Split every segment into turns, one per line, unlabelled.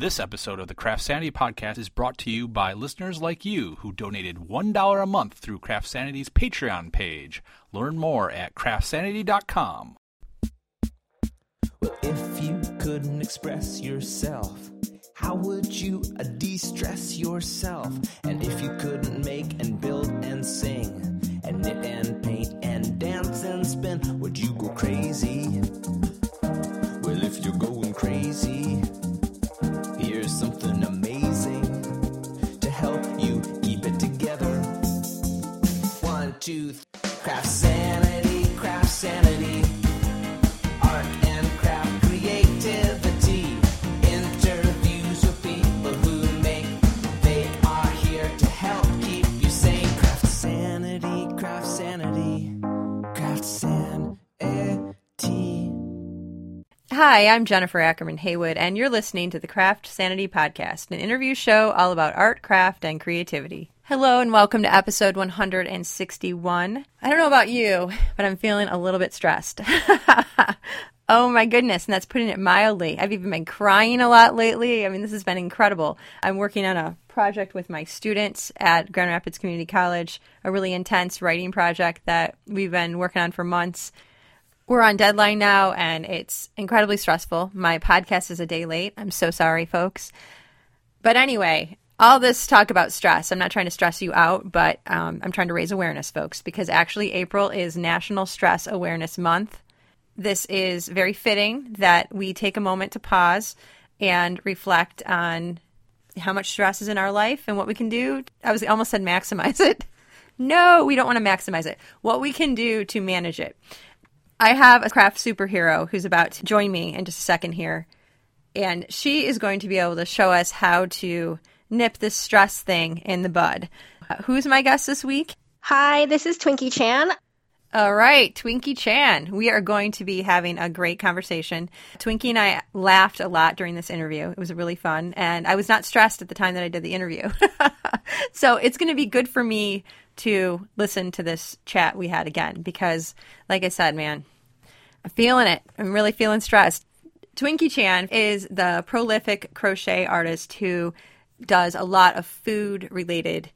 This episode of the CraftSanity podcast is brought to you by listeners like you who donated $1 a month through CraftSanity's Patreon page. Learn more at craftsanity.com.
Well, if you couldn't express yourself, how would you de stress yourself? And if you couldn't make and build and sing, and knit and paint and dance and spin, would you go crazy?
Hi, I'm Jennifer Ackerman Haywood, and you're listening to the CraftSanity Podcast, an interview show all about art, craft, and creativity. Hello, and welcome to episode 161. I don't know about you, but I'm feeling a little bit stressed. oh my goodness, and that's putting it mildly. I've even been crying a lot lately. I mean, this has been incredible. I'm working on a project with my students at Grand Rapids Community College, a really intense writing project that we've been working on for months we're on deadline now and it's incredibly stressful. My podcast is a day late. I'm so sorry, folks. But anyway, all this talk about stress, I'm not trying to stress you out, but um, I'm trying to raise awareness, folks, because actually April is National Stress Awareness Month. This is very fitting that we take a moment to pause and reflect on how much stress is in our life and what we can do. I was almost said maximize it. No, we don't want to maximize it. What we can do to manage it. I have a craft superhero who's about to join me in just a second here. And she is going to be able to show us how to nip this stress thing in the bud. Uh, who's my guest this week?
Hi, this is Twinkie Chan.
All right, Twinkie Chan. We are going to be having a great conversation. Twinkie and I laughed a lot during this interview. It was really fun, and I was not stressed at the time that I did the interview. so it's going to be good for me to listen to this chat we had again because, like I said, man, I'm feeling it. I'm really feeling stressed. Twinkie Chan is the prolific crochet artist who does a lot of food related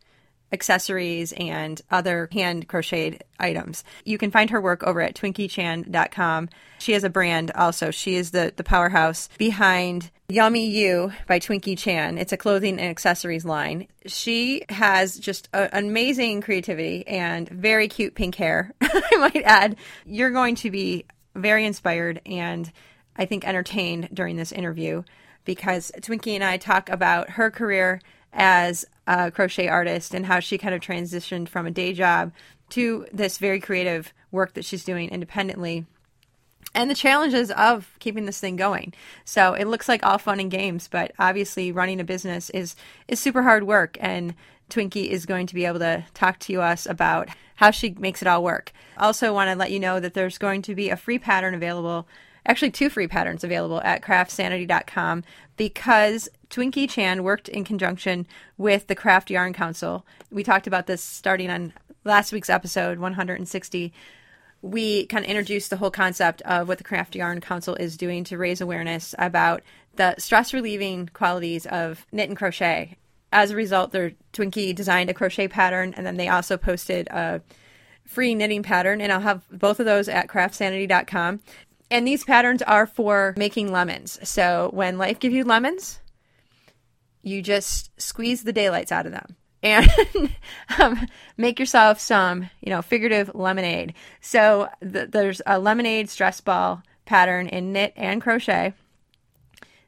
accessories and other hand crocheted items. You can find her work over at twinkiechan.com. She has a brand also. She is the, the powerhouse behind Yummy You by Twinkie Chan. It's a clothing and accessories line. She has just a, amazing creativity and very cute pink hair, I might add. You're going to be very inspired and I think entertained during this interview because Twinkie and I talk about her career as a crochet artist and how she kind of transitioned from a day job to this very creative work that she's doing independently and the challenges of keeping this thing going. So it looks like all fun and games, but obviously running a business is is super hard work and Twinkie is going to be able to talk to us about how she makes it all work. Also want to let you know that there's going to be a free pattern available actually two free patterns available at craftsanity.com because Twinkie Chan worked in conjunction with the Craft Yarn Council. We talked about this starting on last week's episode 160. We kind of introduced the whole concept of what the Craft Yarn Council is doing to raise awareness about the stress relieving qualities of knit and crochet. As a result, their Twinkie designed a crochet pattern and then they also posted a free knitting pattern and I'll have both of those at craftsanity.com. And these patterns are for making lemons. So when life gives you lemons, you just squeeze the daylights out of them and um, make yourself some, you know, figurative lemonade. So th- there's a lemonade stress ball pattern in knit and crochet.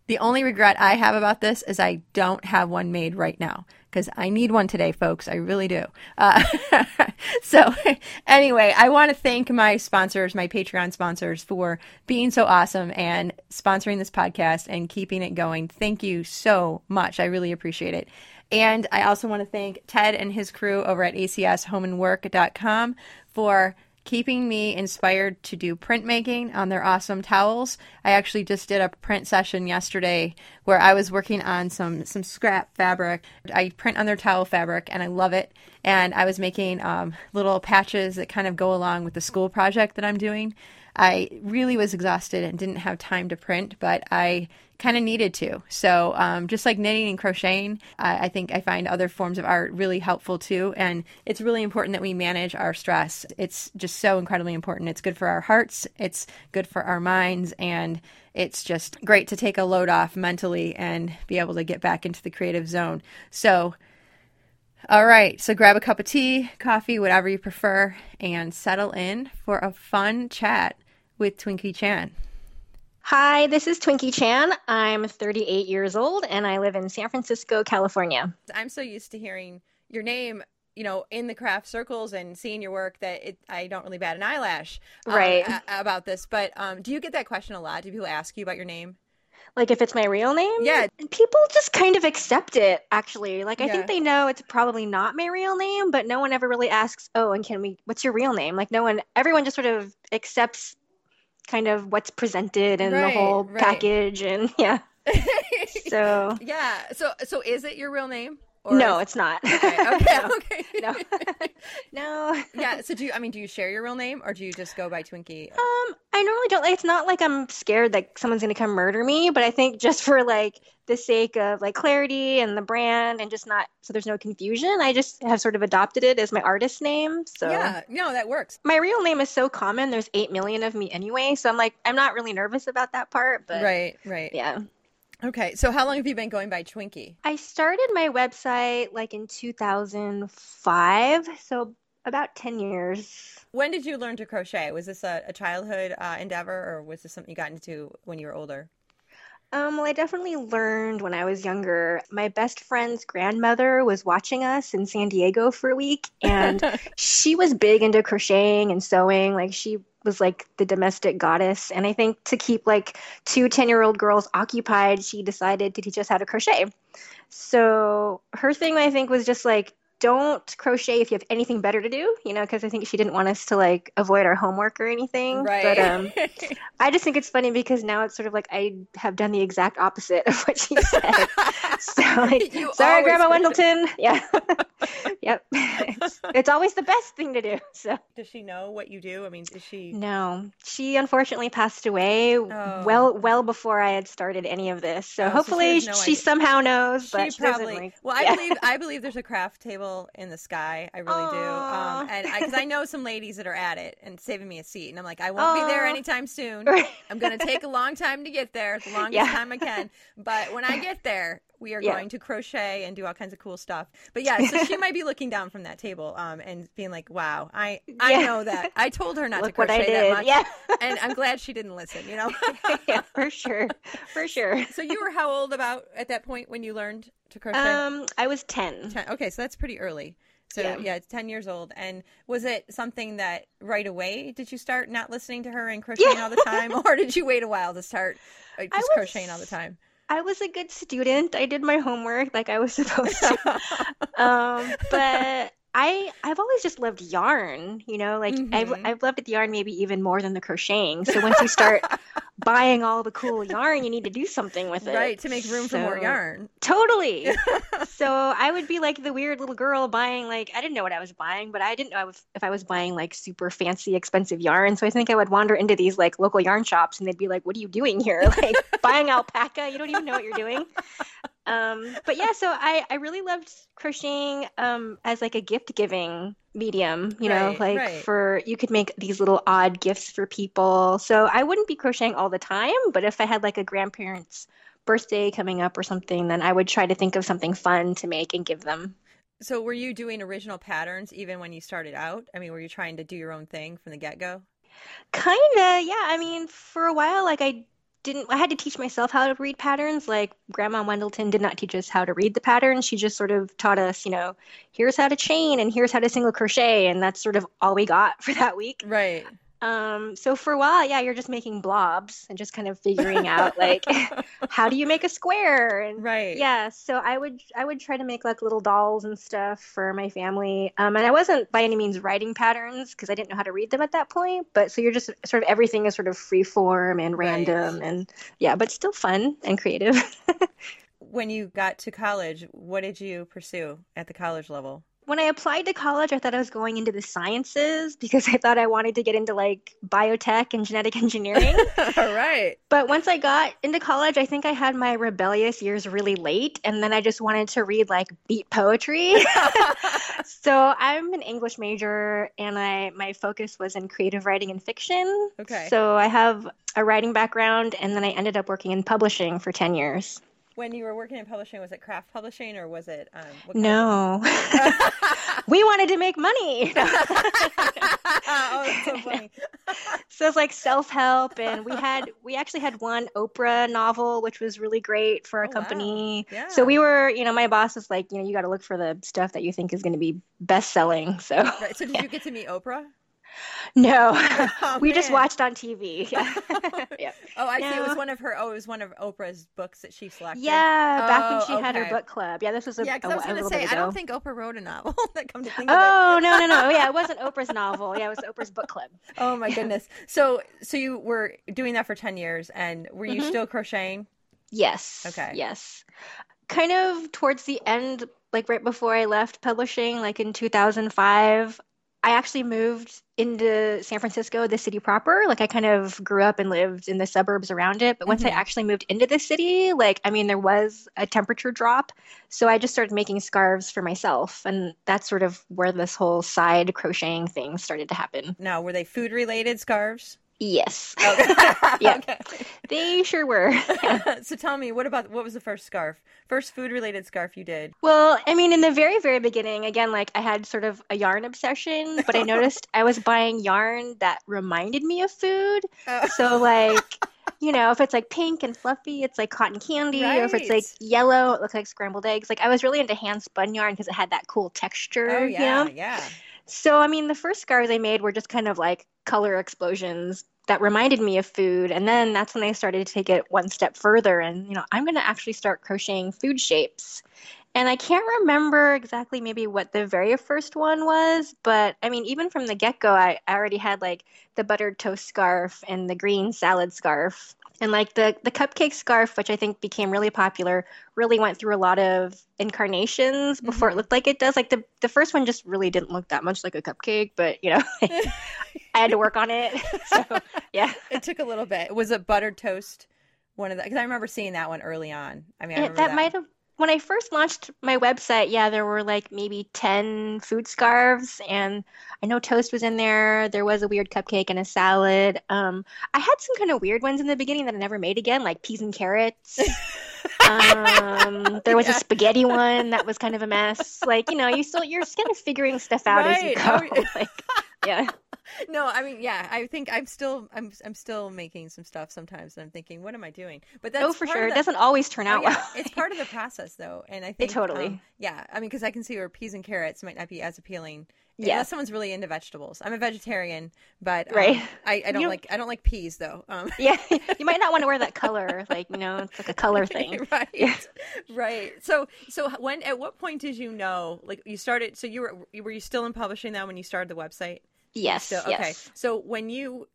The only regret I have about this is I don't have one made right now because I need one today, folks. I really do. Uh, so, anyway, I want to thank my sponsors, my Patreon sponsors, for being so awesome and sponsoring this podcast and keeping it going. Thank you so much. I really appreciate it. And I also want to thank Ted and his crew over at acshomeandwork.com for keeping me inspired to do printmaking on their awesome towels. I actually just did a print session yesterday where I was working on some some scrap fabric. I print on their towel fabric and I love it. And I was making um, little patches that kind of go along with the school project that I'm doing. I really was exhausted and didn't have time to print, but I kind of needed to. So, um, just like knitting and crocheting, I, I think I find other forms of art really helpful too. And it's really important that we manage our stress. It's just so incredibly important. It's good for our hearts, it's good for our minds, and it's just great to take a load off mentally and be able to get back into the creative zone. So, all right, so grab a cup of tea, coffee, whatever you prefer, and settle in for a fun chat with Twinkie Chan.
Hi, this is Twinkie Chan. I'm 38 years old and I live in San Francisco, California.
I'm so used to hearing your name, you know, in the craft circles and seeing your work that it, I don't really bat an eyelash um,
Right.
a- about this. But um, do you get that question a lot? Do people ask you about your name?
Like if it's my real name?
Yeah.
And people just kind of accept it, actually. Like I
Yeah.
think they know it's probably not my real name, but no one ever really asks, "Oh, and can we what's your real name?" Like no one everyone just sort of accepts kind of what's presented and the whole
right.
package and yeah. So
yeah. So so is it your real name?
No, it's not.
Okay. Okay.
No.
okay.
No. no.
yeah. So do you? I mean, do you share your real name or do you just go by Twinkie?
Um, I normally don't like it's not like I'm scared that someone's gonna come murder me, but I think just for like the sake of like clarity and the brand and just not so there's no confusion, I just have sort of adopted it as my artist name. So
Yeah. No, that works.
my real name is so common, there's eight million of me anyway, so I'm like I'm not really nervous about that part, but
Right. Right.
yeah.
Okay. So how long have you been going by Twinkie?
I started my website like in 2005, so about 10 years.
When did you learn to crochet? Was this a, a childhood uh, endeavor, or was this something you got into when you were older?
Um, well, I definitely learned when I was younger. My best friend's grandmother was watching us in San Diego for a week, and she was big into crocheting and sewing. Like, she was like the domestic goddess. And I think to keep like two 10 year old girls occupied, she decided to teach us how to crochet. So, her thing, I think, was just like, don't crochet if you have anything better to do, you know, because I think she didn't want us to like avoid our homework or anything. But um, I just think it's funny because now it's sort of like I have done the exact opposite of what she said. so like,
You
sorry, Grandma. Wendleton. Yeah, yep. It's, it's always the best thing to do. So
Does she know what you do? I mean, is she?
no, she unfortunately passed away
Oh.
well well before I had started any of this. So
Oh, so she
hopefully
no
she somehow knows, but
she
she
probably.
like.
well, I
yeah.
believe I believe there's a craft table in the sky. I really do. Um, and because I, know some ladies that are at it and saving me a seat, and I'm like, I won't be there anytime soon. I'm going to take a long time to get there, the longest
Yeah.
time I can. But when I get there, we are
Yeah.
going to crochet and do all kinds of cool stuff. But yeah, so she might be looking down from that table um, and being like, "Wow, I I
Yeah.
know that. I told her not
Look
to
what I
crochet that much,
Yeah.
and I'm glad she didn't listen. You know."
yeah, for sure, for sure.
so you were how old about at that point when you learned to crochet?
Um, I was ten.
10, okay, so that's pretty early. So yeah.
Yeah.
it's ten years old. And was it something that right away did you start not listening to her and crocheting
Yeah.
all the time, or did you wait a while to start uh, just
was-
crocheting all the time?
I was a good student. I did my homework like I was supposed to. um, but I I've always just loved yarn, you know, like I've
Mhm.
I've loved it the yarn maybe even more than the crocheting. So once you start buying all the cool yarn, you need to do something with it.
right to make room for more yarn.
Totally. so I would be like the weird little girl buying like I didn't know what I was buying, but I didn't know I was, if I was buying like super fancy expensive yarn. So I think I would wander into these like local yarn shops and they'd be like, "What are you doing here? Like buying alpaca? You don't even know what you're doing." Um, but yeah, so I I really loved crocheting um as like a gift giving medium, you know,
Right,
like
right.
for you could make these little odd gifts for people. So I wouldn't be crocheting all the time, but if I had like a grandparent's birthday coming up or something, then I would try to think of something fun to make and give them.
So were you doing original patterns even when you started out? I mean, were you trying to do your own thing from the get go?
Kinda, yeah. I mean, for a while, like I didn't, I had to teach myself how to read patterns. Like Grandma Wendleton did not teach us how to read the patterns. She just sort of taught us, you know, here's how to chain and here's how to single crochet, and that's sort of all we got for that week.
Right.
Um, so for a while, yeah, you're just making blobs and just kind of figuring out like how do you make a square and
Right.
yeah, so I would I would try to make like little dolls and stuff for my family. Um, and I wasn't by any means writing patterns because I didn't know how to read them at that point. But so you're just sort of everything is sort of free form and
Right.
random and yeah, but still fun and creative.
When you got to college, what did you pursue at the college level?
When I applied to college, I thought I was going into the sciences because I thought I wanted to get into like biotech and genetic engineering.
All right.
But once I got into college, I think I had my rebellious years really late, and then I just wanted to read like beat poetry. so I'm an English major, and I my focus was in creative writing and fiction.
Okay.
So I have a writing background, and then I ended up working in publishing for ten years.
When you were working in publishing, was it craft publishing or was it? Um, what
No, we wanted to make money.
oh, that's so funny.
so it's like self help, and we had we actually had one Oprah novel, which was really great for our
Oh, wow.
company.
Yeah.
So we were, you know, my boss was like, you know, you got to look for the stuff that you think is going to be best selling. So
Right, So did you get to meet Oprah?
no,
Oh,
we just watched on TV. Yeah, yeah.
Oh, I see. It was one of her. Oh, it was one of Oprah's books that she selected.
Yeah, back when
Oh,
she had her book club. Yeah, this was a,
Yeah, because I was going to say, I don't think Oprah wrote a novel. that come to think of
Oh no no no! Yeah, it wasn't Oprah's novel. Yeah, it was Oprah's book club.
Oh my goodness. So, so you were doing that for ten years, and were you
Mhm.
still crocheting?
Yes.
Okay.
Yes. Kind of towards the end, like right before I left publishing, like in 2005, I actually moved into San Francisco, the city proper. Like I kind of grew up and lived in the suburbs around it. But once I
Mhm.
actually moved into the city, like, I mean, there was a temperature drop. So I just started making scarves for myself. And that's sort of where this whole side crocheting thing started to happen.
Now, were they food related scarves?
Yes.
Okay.
Yeah.
okay.
They sure were.
so tell me, what about what was the first scarf? First food related scarf you did?
Well, I mean, in the very, very beginning, again, like I had sort of a yarn obsession, but I noticed I was buying yarn that reminded me of food.
Oh.
So, like, you know, if it's like pink and fluffy, it's like cotton candy, or if it's like yellow, it looks like scrambled eggs. Like, I was really into hand spun yarn because it had that cool texture.
Oh
you
yeah,
know?
yeah.
So, I mean, the first scarves I made were just kind of like color explosions that reminded me of food. And then that's when I started to take it one step further. And, you know, I'm going to actually start crocheting food shapes. And I can't remember exactly maybe what the very first one was, but I mean, even from the get go, I, I already had like the buttered toast scarf and the green salad scarf. And like the, the cupcake scarf, which I think became really popular, really went through a lot of incarnations before it mm-hmm. looked like it does. Like the, the first one just really didn't look that much like a cupcake, but you know, I had to work on it. So yeah.
It took a little bit. Was it buttered toast? One of the because I remember seeing that one early on. I mean, I
It,
remember
that might have when I first launched my website, yeah, there were like maybe 10 food scarves and I know toast was in there. There was a weird cupcake and a salad. Um, I had some kind of weird ones in the beginning that I never made again, like peas and carrots. Um, there was a spaghetti one that was kind of a mess. Like, you know, you still you're just kind of figuring stuff out as you go.
Oh,
Like, yeah.
No, I mean, yeah, I think I'm still, I'm, I'm still making some stuff sometimes, and I'm thinking, what am I doing? But that's
Oh, for sure.
of
It doesn't always turn
Oh,
out
yeah,
well.
it's part of the process, though, and I think
totally.
um, yeah, I mean, because I can see where peas and carrots might not be as appealing.
Yeah.
Unless someone's really into vegetables. I'm a vegetarian, but um,
Right.
I, I don't
You-
like I don't like peas though. Um,
Yeah. You might not want to wear that color. Like, you know, it's like a color thing.
right
Yeah.
right so so when at what point did you know like you started so you were were you still in publishing now when you started the website
Yes. yes.
okay so when you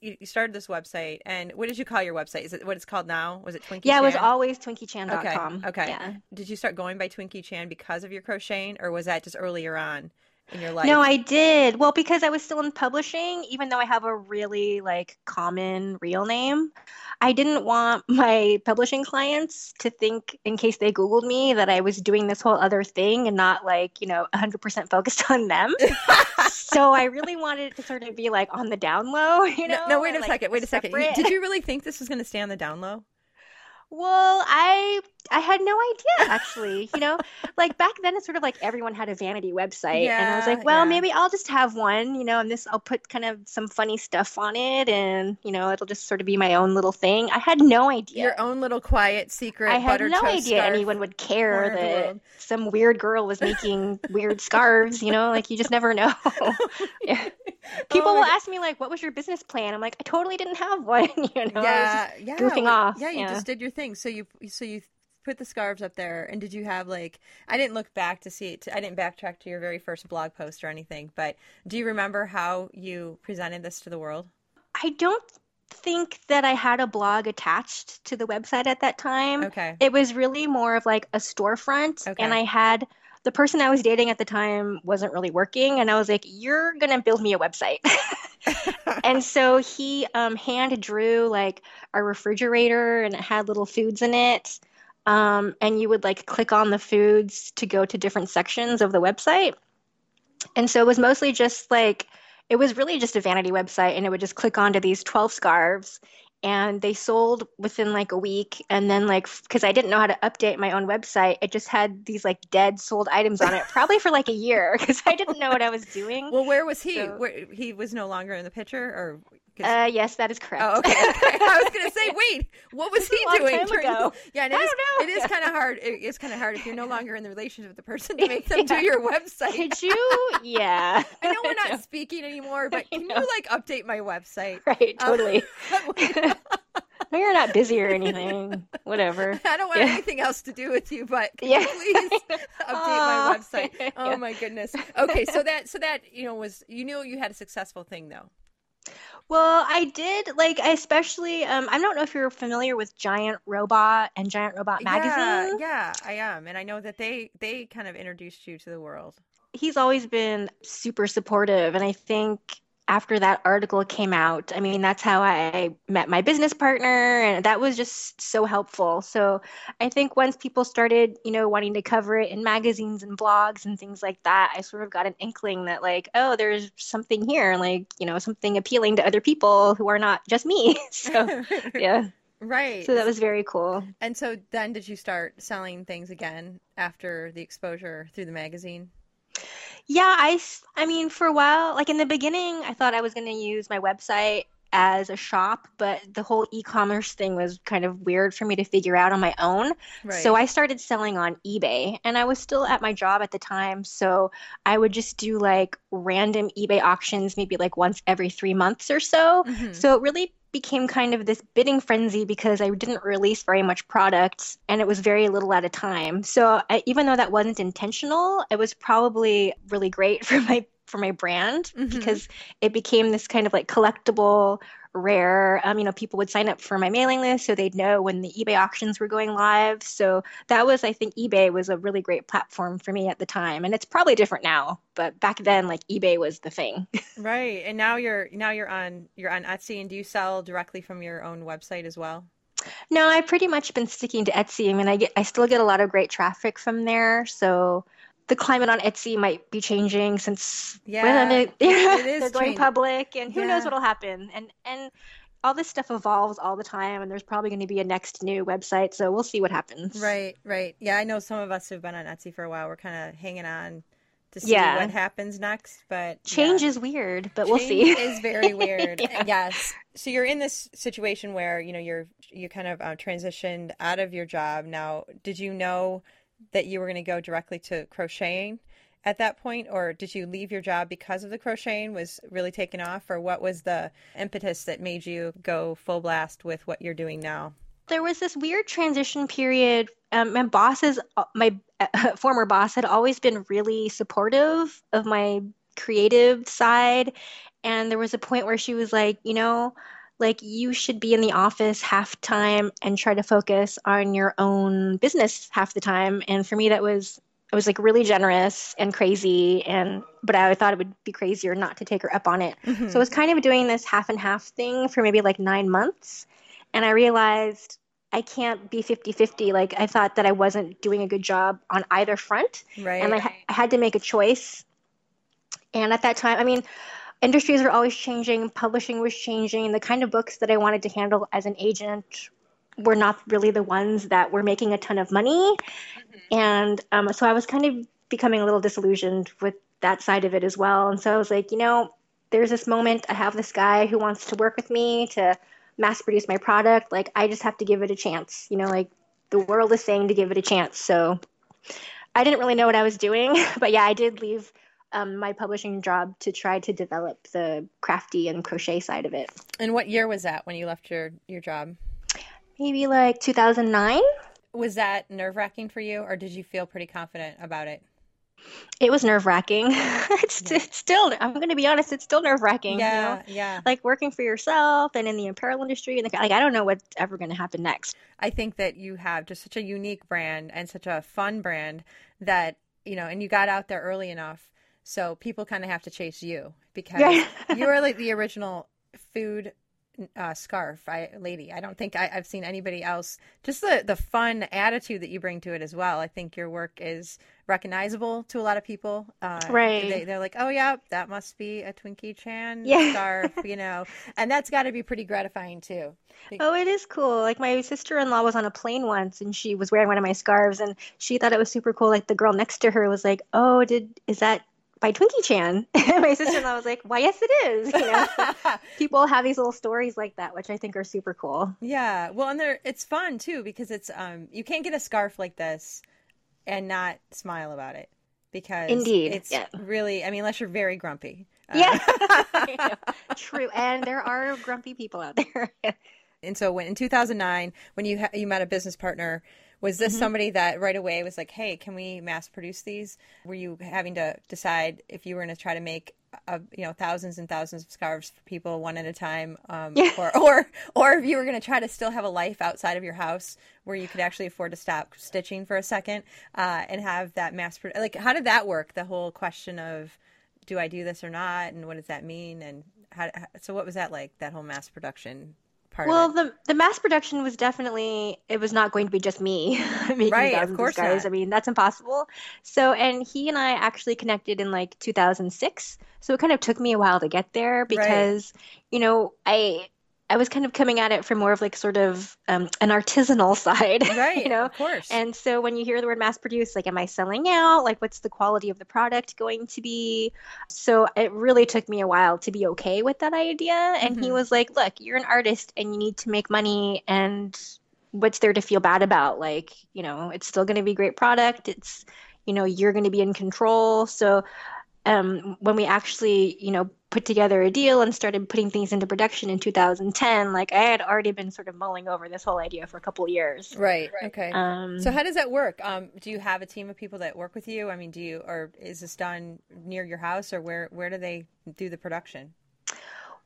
you started this website and what did you call your website is it what it's called now was it twinkie
Yeah, it was
Chan?
always twinkiechan.com.
okay okay
Yeah.
did you start going by twinkie chan because of your crocheting or was that just earlier on in your life
No, I did. Well, because I was still in publishing, even though I have a really like common real name, I didn't want my publishing clients to think in case they Googled me that I was doing this whole other thing and not like, you know, 100% focused on them. so I really wanted it to sort of be like on the down low, you know?
no, no wait a
like,
second wait a second did you really think this was going to stay on the down low
Well, I I had no idea actually. You know, like back then it's sort of like everyone had a vanity website and I was like, well,
yeah.
maybe I'll just have one, you know, and this I'll put kind of some funny stuff on it and, you know, it'll just sort of be my own little thing. I had no idea.
your own little quiet secret
I had no idea anyone would care that some weird girl was making weird scarves, you know, like you just never know. yeah. Oh People
Oh
will ask me like, what was your business plan? I'm like, I totally didn't have one, you know. I was just
yeah, yeah,
goofing
well,
off,
Yeah, you
yeah.
just did your thing. So you so you put the scarves up there, and did you have like? I didn't look back to see it. I didn't backtrack to your very first blog post or anything. But do you remember how you presented this to the world?
I don't think that I had a blog attached to the website at that time.
Okay.
It was really more of like a storefront,
Okay.
and I had the person I was dating at the time wasn't really working, and I was like, "You're gonna build me a website." and so he um, hand drew like a refrigerator, and it had little foods in it. Um, and you would like click on the foods to go to different sections of the website. And so it was mostly just like it was really just a vanity website, and it would just click onto these 12 scarves and they sold within like a week and then like because i didn't know how to update my own website it just had these like dead sold items on it probably for like a year because i didn't know what i was doing.
Well where was he?
So-
where, he was no longer in the picture or
uh, yes that is correct
Oh, okay. okay. I was gonna say, wait, what was he doing?
time
during
ago.
yeah, and it
I
is,
don't know.
is kind of hard. It is kind of hard if you're no longer in the relationship with the person to make them do your website.
could you yeah
I know we're not speaking anymore, but can you like update my website?
right
Um,
totally no you're not busy or anything whatever
I don't want
Yeah.
anything else to do with you, but can
Yeah.
you please update my website? Oh
Yeah.
my goodness. Okay, so that so that you know was you knew you had a successful thing though.
Well, I did like especially um I don't know if you're familiar with Giant Robot and Giant Robot magazine.
Yeah, yeah, I am, and I know that they they kind of introduced you to the world.
He's always been super supportive and I think after that article came out, I mean that's how I met my business partner and that was just so helpful. So I think once people started, you know, wanting to cover it in magazines and blogs and things like that, I sort of got an inkling that like, oh, there's something here, like, you know, something appealing to other people who are not just me. so, yeah.
right.
So that was very cool.
And so then did you start selling things again after the exposure through the magazine?
Yeah, I, I mean, for a while, like in the beginning, I thought I was going to use my website as a shop, but the whole e-commerce thing was kind of weird for me to figure out on my own.
Right.
So I started selling on eBay, and I was still at my job at the time, so I would just do like random eBay auctions, maybe like once every three months or so.
Mhm.
So it really became kind of this bidding frenzy because I didn't release very much product and it was very little at a time. So I, even though that wasn't intentional, it was probably really great for my for my brand
Mhm.
because it became this kind of like collectible rare um, you know people would sign up for my mailing list so they'd know when the ebay auctions were going live so that was i think ebay was a really great platform for me at the time and it's probably different now but back then like ebay was the thing
Right. And now you're now you're on you're on Etsy and do you sell directly from your own website as well?
No, I've pretty much been sticking to Etsy. I mean, I get I still get a lot of great traffic from there. So the climate on Etsy might be changing since
Yeah,
when they,
it is
they're going public, and who
Yeah.
knows what'll happen. And and all this stuff evolves all the time, and there's probably going to be a next new website. So we'll see what happens.
Right, right. Yeah, I know some of us who've been on Etsy for a while. We're kind of hanging on to see
Yeah.
what happens next, but
Change
yeah.
is weird, but we'll see.
is very weird.
Yeah.
Yes. So you're in this situation where you know you're you kind of uh, transitioned out of your job. Now, did you know that you were going to go directly to crocheting at that point, or did you leave your job because of the crocheting was really taking off, or what was the impetus that made you go full blast with what you're doing now?
there was this weird transition period. Um, my bosses, my uh, former boss, had always been really supportive of my creative side, and there was a point where she was like, you know, like you should be in the office half time and try to focus on your own business half the time. And for me, that was I was like really generous and crazy, and but I thought it would be crazier not to take her up on it.
Mm-hmm.
So I was kind of doing this half and half thing for maybe like nine months. And I realized I can't be 50 50. Like, I thought that I wasn't doing a good job on either front.
right.
And I, I had to make a choice. And at that time, I mean, industries were always changing, publishing was changing. The kind of books that I wanted to handle as an agent were not really the ones that were making a ton of money. And um, so I was kind of becoming a little disillusioned with that side of it as well. And so I was like, you know, there's this moment. I have this guy who wants to work with me to mass produce my product. Like, I just have to give it a chance. You know, like the world is saying to give it a chance. So I didn't really know what I was doing. But yeah, I did leave um, my publishing job to try to develop the crafty and crochet side of it.
and what year was that when you left your your job?
Maybe like 2009.
Was that nerve wracking for you, or did you feel pretty confident about it?
It was nerve wracking. it's, it's still, I'm going to be honest, it's still nerve wracking.
Yeah, yeah.
Like working for yourself and in the apparel industry. And the, like, I don't know what's ever going to happen next.
I think that you have just such a unique brand and such a fun brand that you know, and you got out there early enough, so people kind of have to chase you because
Yeah.
you are like the original food uh, scarf I, lady. I don't think I, I've seen anybody else. Just the the fun attitude that you bring to it as well. I think your work is recognizable to a lot of people. Uh,
Right.
They, they're like, oh yeah, that must be a Twinkie Chan
Yeah.
scarf, you know, and that's got to be pretty gratifying too.
Oh, it is cool. Like my sister-in-law was on a plane once and she was wearing one of my scarves and she thought it was super cool. Like the girl next to her was like, "Oh, did is that by Twinkie Chan?" My sister-in-law was like, "Why, yes, it is." You know, so people have these little stories like that, which I think are super cool.
Yeah, well, and they're it's fun too because it's um you can't get a scarf like this and not smile about it because
Indeed,
it's
yeah.
really I mean unless you're very grumpy. Uh,
Yeah, true. And there are grumpy people out there.
And so when in 2009 when you ha- you met a business partner was this somebody that right away was like, "Hey, can we mass produce these?" Were you having to decide if you were going to try to make uh, you know thousands and thousands of scarves for people one at a time, um,
Yeah.
or or or if you were going to try to still have a life outside of your house where you could actually afford to stop stitching for a second uh, and have that mass produ- like how did that work? The whole question of do I do this or not, and what does that mean, and how so what was that like? That whole mass production part
Well,
of
the the mass production was definitely it was not going to be just me making
Right, of
thousands
course
scarves.
not.
I mean, that's impossible. So, and he and I actually connected in like 2006. So it kind of took me a while to get there because, you know, I I was kind of coming at it from more of like sort of um, an artisanal side,
Right,
you know.
of course.
And so when you hear the word mass produced, like, am I selling out? Like, what's the quality of the product going to be? So it really took me a while to be okay with that idea. And he
Mhm.
was like, look, you're an artist and you need to make money. And what's there to feel bad about? Like, you know, it's still going to be great product. It's, you know, you're going to be in control. So um, when we actually, you know, put together a deal and started putting things into production in 2010, like I had already been sort of mulling over this whole idea for a couple of years.
Right. Okay.
Um,
so how does that work? Um, do you have a team of people that work with you? I mean, do you, or is this done near your house, or where where do they do the production?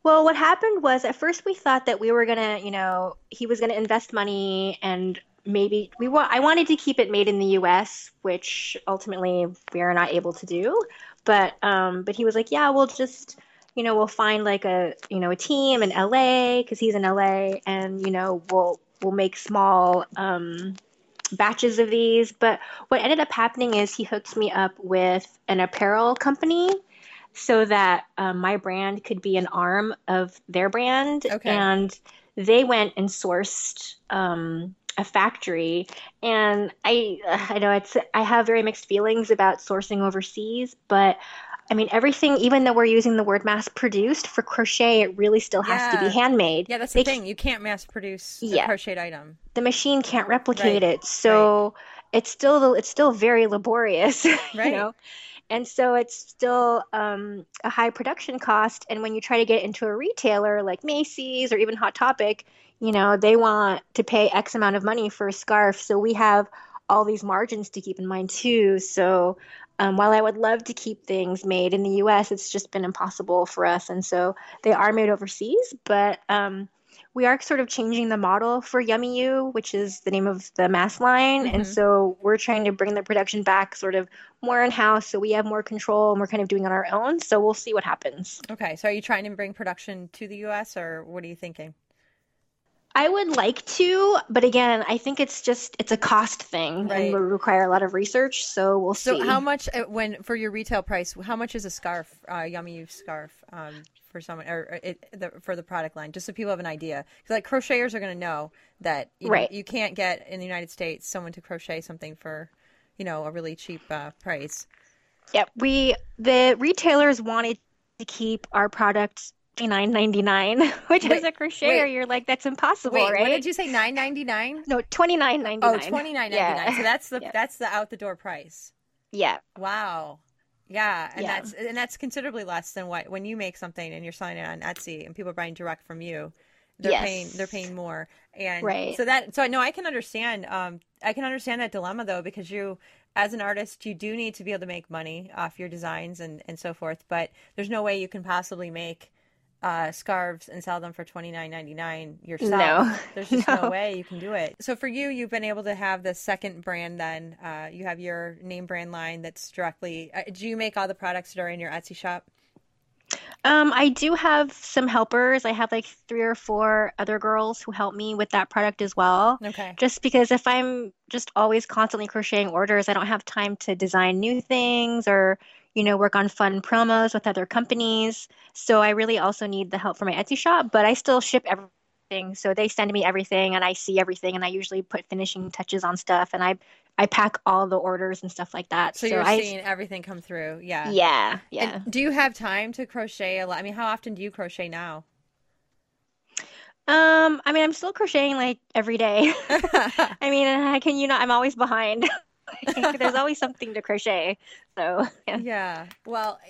Well, what happened was at first we thought that we were gonna, you know, he was gonna invest money and maybe we want. I wanted to keep it made in the U.S., which ultimately we are not able to do. But um, but he was like, yeah, we'll just, you know, we'll find like a, you know, a team in L.A. because he's in L.A. and you know we'll we'll make small um, batches of these. But what ended up happening is he hooked me up with an apparel company so that um, my brand could be an arm of their brand.
Okay.
And they went and sourced um, a factory. And I, I know it's, I have very mixed feelings about sourcing overseas, but I mean, everything, even though we're using the word mass produced for crochet, it really still has to be handmade.
Yeah, that's
They
the thing. You can't mass produce a
Yeah.
crocheted item.
the machine can't replicate
Right,
it so it's still it's still very laborious you
Right.
know and so it's still um, a high production cost. And when you try to get into a retailer like macy's or even hot topic you know they want to pay x amount of money for a scarf. So we have all these margins to keep in mind too. So um, while i would love to keep things made in the us it's just been impossible for us. And so they are made overseas but um, we are sort of changing the model for Yummy You, which is the name of the mass line. And
Mhm.
so we're trying to bring the production back sort of more in house so we have more control and we're kind of doing it on our own. So we'll see what happens.
Okay, so are you trying to bring production to the U.S. or what are you thinking?
I would like to, but again, I think it's just it's a cost thing
Right.
and will require a lot of research. So we'll
So
see.
So how much uh, when for your retail price? How much is a scarf, uh, Yummy You scarf, um, for someone or it the, for the product line? Just so people have an idea, 'Cause, like crocheters are going to know that you know,
Right.
you can't get in the United States someone to crochet something for, you know, a really cheap uh, price.
Yep, we the retailers wanted to keep our product nine ninety nine, which
Wait,
as a crocheter,
wait.
you're like that's impossible,
Wait,
right?
what did you say? Nine ninety nine.
No, twenty nine ninety
Oh,
nine.
twenty nine ninety nine. So that's the
Yeah.
that's the out the door price.
yeah.
Wow. Yeah, and
Yeah.
that's and that's considerably less than what when you make something and you're selling it on Etsy and people are buying direct from you. They're
Yes.
paying they're paying more. And
Right.
so that so I know I can understand um I can understand that dilemma though because you as an artist you do need to be able to make money off your designs and and so forth, but there's no way you can possibly make uh, scarves and sell them for twenty nine ninety nine yourself.
No.
There's just no.
No.
way you can do it. So for you, you've been able to have the second brand. Then uh, you have your name brand line that's directly. Uh, do you make all the products that are in your Etsy shop?
Um, I do have some helpers. I have like three or four other girls who help me with that product as well.
Okay.
Just because if I'm just always constantly crocheting orders, I don't have time to design new things or, you know, work on fun promos with other companies. So I really also need the help for my Etsy shop, but I still ship everything. So they send me everything and I see everything and I usually put finishing touches on stuff and I I pack all the orders and stuff like that.
So, you're
I
seeing everything come through. Yeah.
yeah, yeah.
And do you have time to crochet a lot? I mean, how often do you crochet now?
Um, I mean, I'm still crocheting like every day. I mean, how can you not? I'm always behind. There's always something to crochet. So, yeah.
Yeah. Well,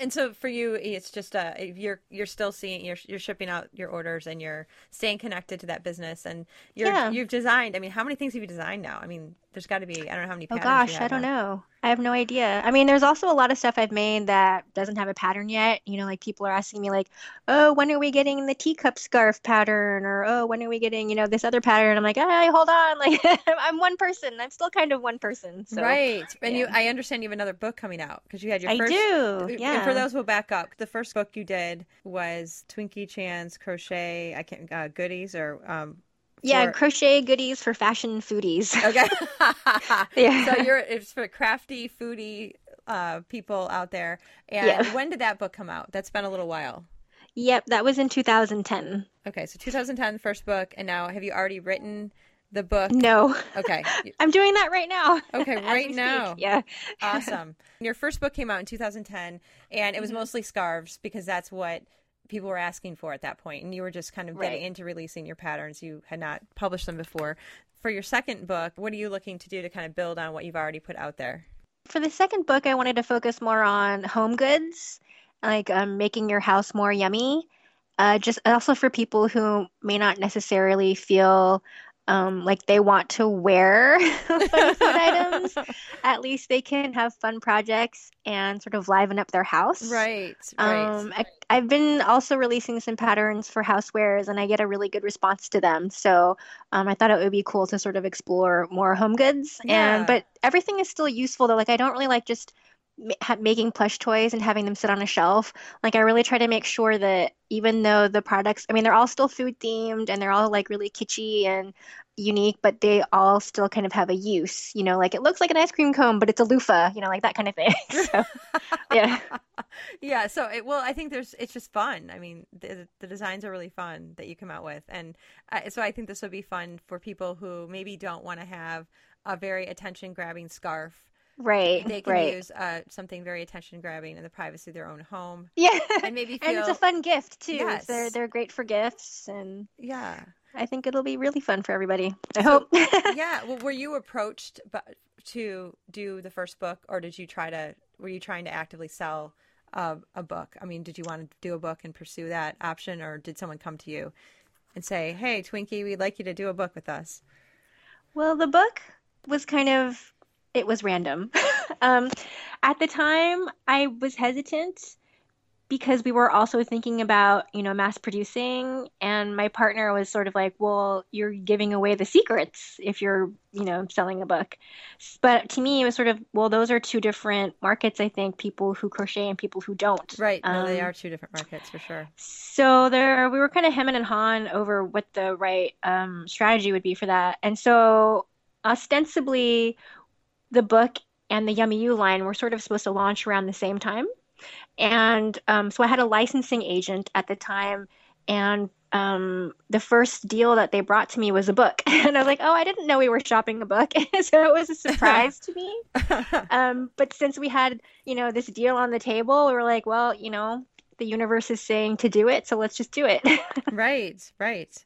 and so for you, it's just uh, you're you're still seeing you're you're shipping out your orders and you're staying connected to that business and you're
Yeah.
you've designed. I mean, how many things have you designed now? I mean, there's got to be I don't know how many.
Oh gosh, I don't
now.
know. I have no idea. I mean, there's also a lot of stuff I've made that doesn't have a pattern yet. You know, like people are asking me like, "Oh, when are we getting the teacup scarf pattern?" or "Oh, when are we getting, you know, this other pattern?" I'm like, "Hey, hold on. Like, I'm one person. I'm still kind of one person." So,
right. And you. I understand you have another book coming out because you had your
I
first.
do.
And
Yeah.
for those who will back up, the first book you did was Twinkie Chan's crochet. I can't uh, goodies or um.
Yeah,
for-
crochet goodies for fashion foodies.
Okay.
Yeah.
So you're it's for crafty foodie uh, people out there. And
Yeah.
when did that book come out? That's been a little while.
Yep, that was in 2010.
Okay, so 2010 first book, and now have you already written the book?
No.
Okay.
I'm doing that right now.
Okay, right
we speak.
now.
Yeah.
Awesome. Your first book came out in 2010, and it was
Mm-hmm.
mostly scarves because that's what people were asking for at that point, and you were just kind of getting
Right.
into releasing your patterns. You had not published them before. For your second book, what are you looking to do to kind of build on what you've already put out there?
For the second book, I wanted to focus more on home goods, like um, making your house more yummy. Uh, just also for people who may not necessarily feel um, like they want to wear fun food items. At least they can have fun projects and sort of liven up their house.
Right, right.
Um, I, I've been also releasing some patterns for housewares, and I get a really good response to them. So um, I thought it would be cool to sort of explore more home goods.
Yeah.
And but everything is still useful though. Like I don't really like just ha- making plush toys and having them sit on a shelf. Like I really try to make sure that even though the products, I mean, they're all still food themed and they're all like really kitschy and unique, but they all still kind of have a use. You know, like it looks like an ice cream cone, but it's a loofah. You know, like that kind of thing. so yeah.
yeah so it, well i think there's it's just fun i mean the, the designs are really fun that you come out with and uh, so i think this would be fun for people who maybe don't want to have a very attention grabbing scarf
Right.
they can
right.
use uh, something very attention grabbing in the privacy of their own home
Yeah.
and maybe feel...
And it's a fun gift too.
Yes.
They're they're great for gifts and
yeah
I think it'll be really fun for everybody. I hope.
yeah well were you approached to do the first book or did you try to were you trying to actively sell uh, a book i mean did you want to do a book and pursue that option or did someone come to you and say hey twinkie we'd like you to do a book with us
Well, the book was kind of it was random. um, at the time, I was hesitant because we were also thinking about, you know, mass producing, and my partner was sort of like, "Well, you're giving away the secrets if you're, you know, selling a book." But to me, it was sort of, well, those are two different markets. I think people who crochet and people who don't.
right no they
Um,
are two different markets for sure
So there, we were kind of hemming and hawing over what the right um, strategy would be for that. And so, ostensibly, the book and the Yummy You line were sort of supposed to launch around the same time. And um, so I had a licensing agent at the time, and um, the first deal that they brought to me was a book. And I was like, oh, I didn't know we were shopping a book. so it was a surprise to me. Um, but since we had, you know, this deal on the table, we were like, well, you know, the universe is saying to do it, so let's just do it.
right right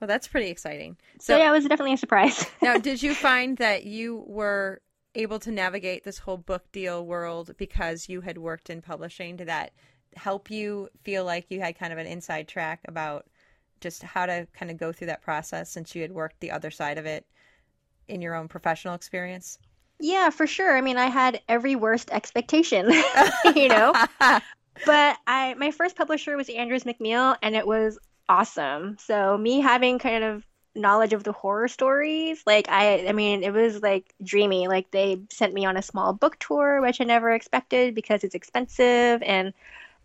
well that's pretty exciting
so yeah, it was definitely a surprise.
now did you find that you were able to navigate this whole book deal world because you had worked in publishing did that help you feel like you had kind of an inside track about just how to kind of go through that process since you had worked the other side of it in your own professional experience
yeah, for sure. I mean, I had every worst expectation, you know. but I my first publisher was Andrews McMeel, and it was awesome. So me having kind of knowledge of the horror stories, like I, I mean, it was like dreamy. Like they sent me on a small book tour, which I never expected because it's expensive, and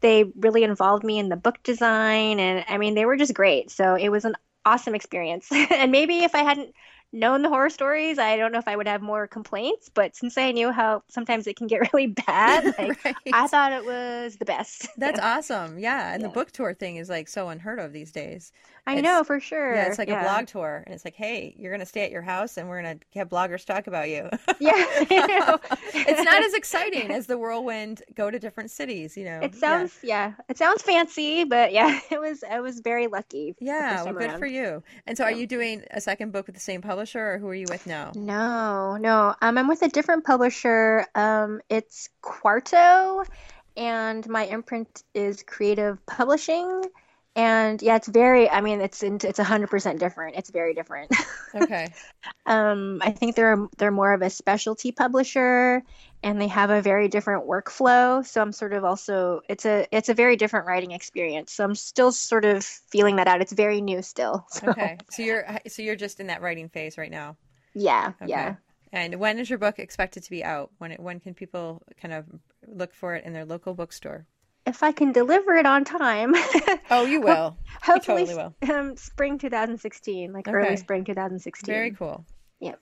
they really involved me in the book design, and I mean, they were just great. So it was an awesome experience. and maybe if I hadn't known the horror stories, I don't know if I would have more complaints. But since I knew how sometimes it can get really bad, like, right. I thought it was the best.
That's awesome. Yeah, and yeah. the book tour thing is like so unheard of these days.
I it's, know for sure.
Yeah, it's like yeah. a blog tour, and it's like, hey, you're gonna stay at your house, and we're gonna have bloggers talk about you.
yeah,
it's not as exciting as the whirlwind go to different cities. You know,
it sounds yeah, yeah it sounds fancy, but yeah, it was I was very lucky.
Yeah, well, good around. for you. And so, are you doing a second book with the same publisher, or who are you with now?
No, no, um, I'm with a different publisher. Um, it's Quarto, and my imprint is Creative Publishing and yeah it's very i mean it's it's 100% different it's very different
okay
um i think they're they're more of a specialty publisher and they have a very different workflow so i'm sort of also it's a it's a very different writing experience so i'm still sort of feeling that out it's very new still
so. okay so you're so you're just in that writing phase right now
yeah okay. yeah
and when is your book expected to be out when it, when can people kind of look for it in their local bookstore
if I can deliver it on time.
oh, you will.
Hopefully,
you totally
will. Um, spring 2016, like okay. early spring 2016.
Very cool.
Yep.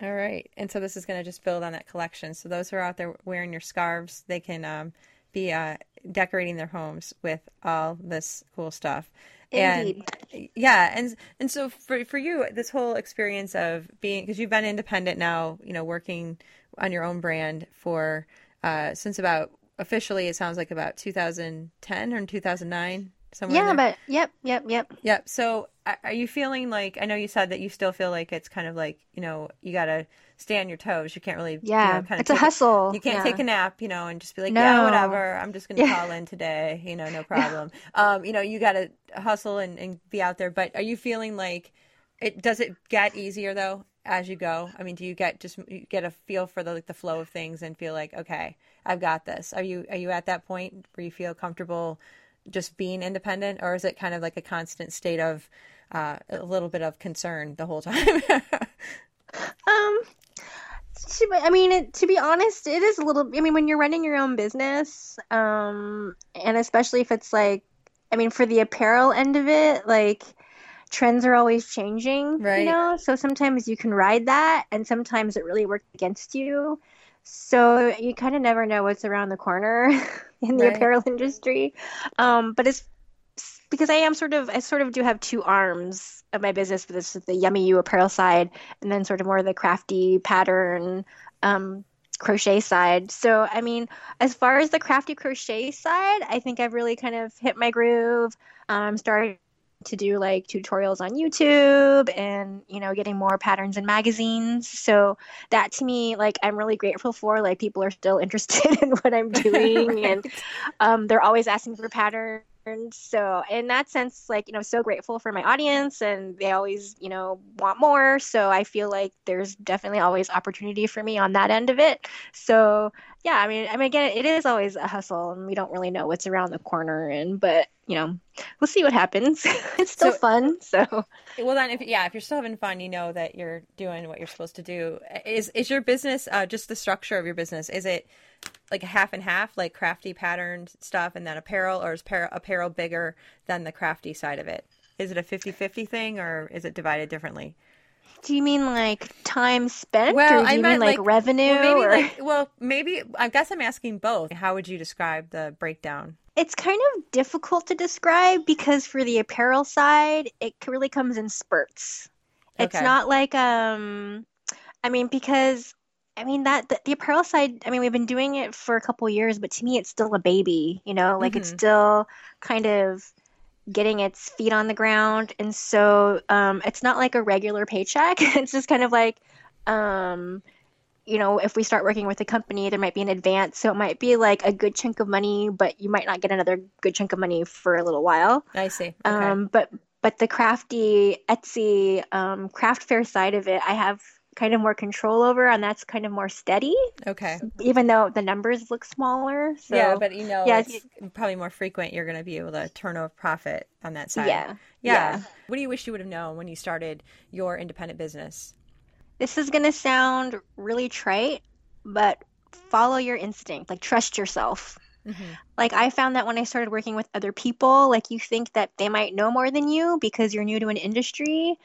All right, and so this is going to just build on that collection. So those who are out there wearing your scarves, they can um, be uh, decorating their homes with all this cool stuff.
Indeed.
And yeah, and and so for for you, this whole experience of being because you've been independent now, you know, working on your own brand for uh, since about officially it sounds like about 2010 or 2009 somewhere
yeah but yep yep yep
yep so are you feeling like i know you said that you still feel like it's kind of like you know you gotta stay on your toes you can't really
yeah
you know, kind
of it's a hustle
a, you can't
yeah.
take a nap you know and just be like no. yeah whatever i'm just gonna yeah. call in today you know no problem um you know you gotta hustle and, and be out there but are you feeling like it does it get easier though as you go i mean do you get just you get a feel for the like the flow of things and feel like okay I've got this. Are you are you at that point where you feel comfortable just being independent, or is it kind of like a constant state of uh, a little bit of concern the whole time?
um. I mean, it, to be honest, it is a little. I mean, when you're running your own business, um, and especially if it's like, I mean, for the apparel end of it, like trends are always changing, right. you know. So sometimes you can ride that, and sometimes it really works against you. So you kind of never know what's around the corner in the right. apparel industry. Um, but it's because I am sort of I sort of do have two arms of my business. This is the Yummy You apparel side, and then sort of more of the crafty pattern um, crochet side. So I mean, as far as the crafty crochet side, I think I've really kind of hit my groove. I'm um, starting to do like tutorials on YouTube and you know getting more patterns in magazines. So that to me like I'm really grateful for like people are still interested in what I'm doing right. and um, they're always asking for patterns so in that sense, like, you know, so grateful for my audience and they always, you know, want more. So I feel like there's definitely always opportunity for me on that end of it. So yeah, I mean, I mean, again, it is always a hustle and we don't really know what's around the corner and, but you know, we'll see what happens. it's still so, fun. So
well then if yeah, if you're still having fun, you know that you're doing what you're supposed to do. Is, is your business, uh, just the structure of your business, is it, like a half and half, like crafty patterned stuff, and then apparel, or is apparel bigger than the crafty side of it? Is it a 50 50 thing, or is it divided differently?
Do you mean like time spent, well, or do I you mean like, like revenue?
Well maybe,
or...
like, well, maybe. I guess I'm asking both. How would you describe the breakdown?
It's kind of difficult to describe because for the apparel side, it really comes in spurts. It's okay. not like um, I mean because I mean that the, the, apparel side. I mean, we've been doing it for a couple years, but to me, it's still a baby. You know, like mm-hmm. it's still kind of getting its feet on the ground, and so um, it's not like a regular paycheck. it's just kind of like, um, you know, if we start working with a company, there might be an advance, so it might be like a good chunk of money, but you might not get another good chunk of money for a little while.
I see.
Okay. Um, but but the crafty Etsy um, craft fair side of it, I have kind of more control over, and that's kind of more steady,
Okay.
even though the numbers look smaller. So
yeah, but you know,
yeah,
it's probably more frequent. You're going to be able to turn over profit on that side.
yeah,
yeah.
yeah.
What do you wish you would have known when you started your independent business?
This is gonna sound really trite, but follow your instinct. Like trust yourself.
Mm-hmm.
Like I found that when I started working with other people, like you think that they might know more than you because you're new to an industry,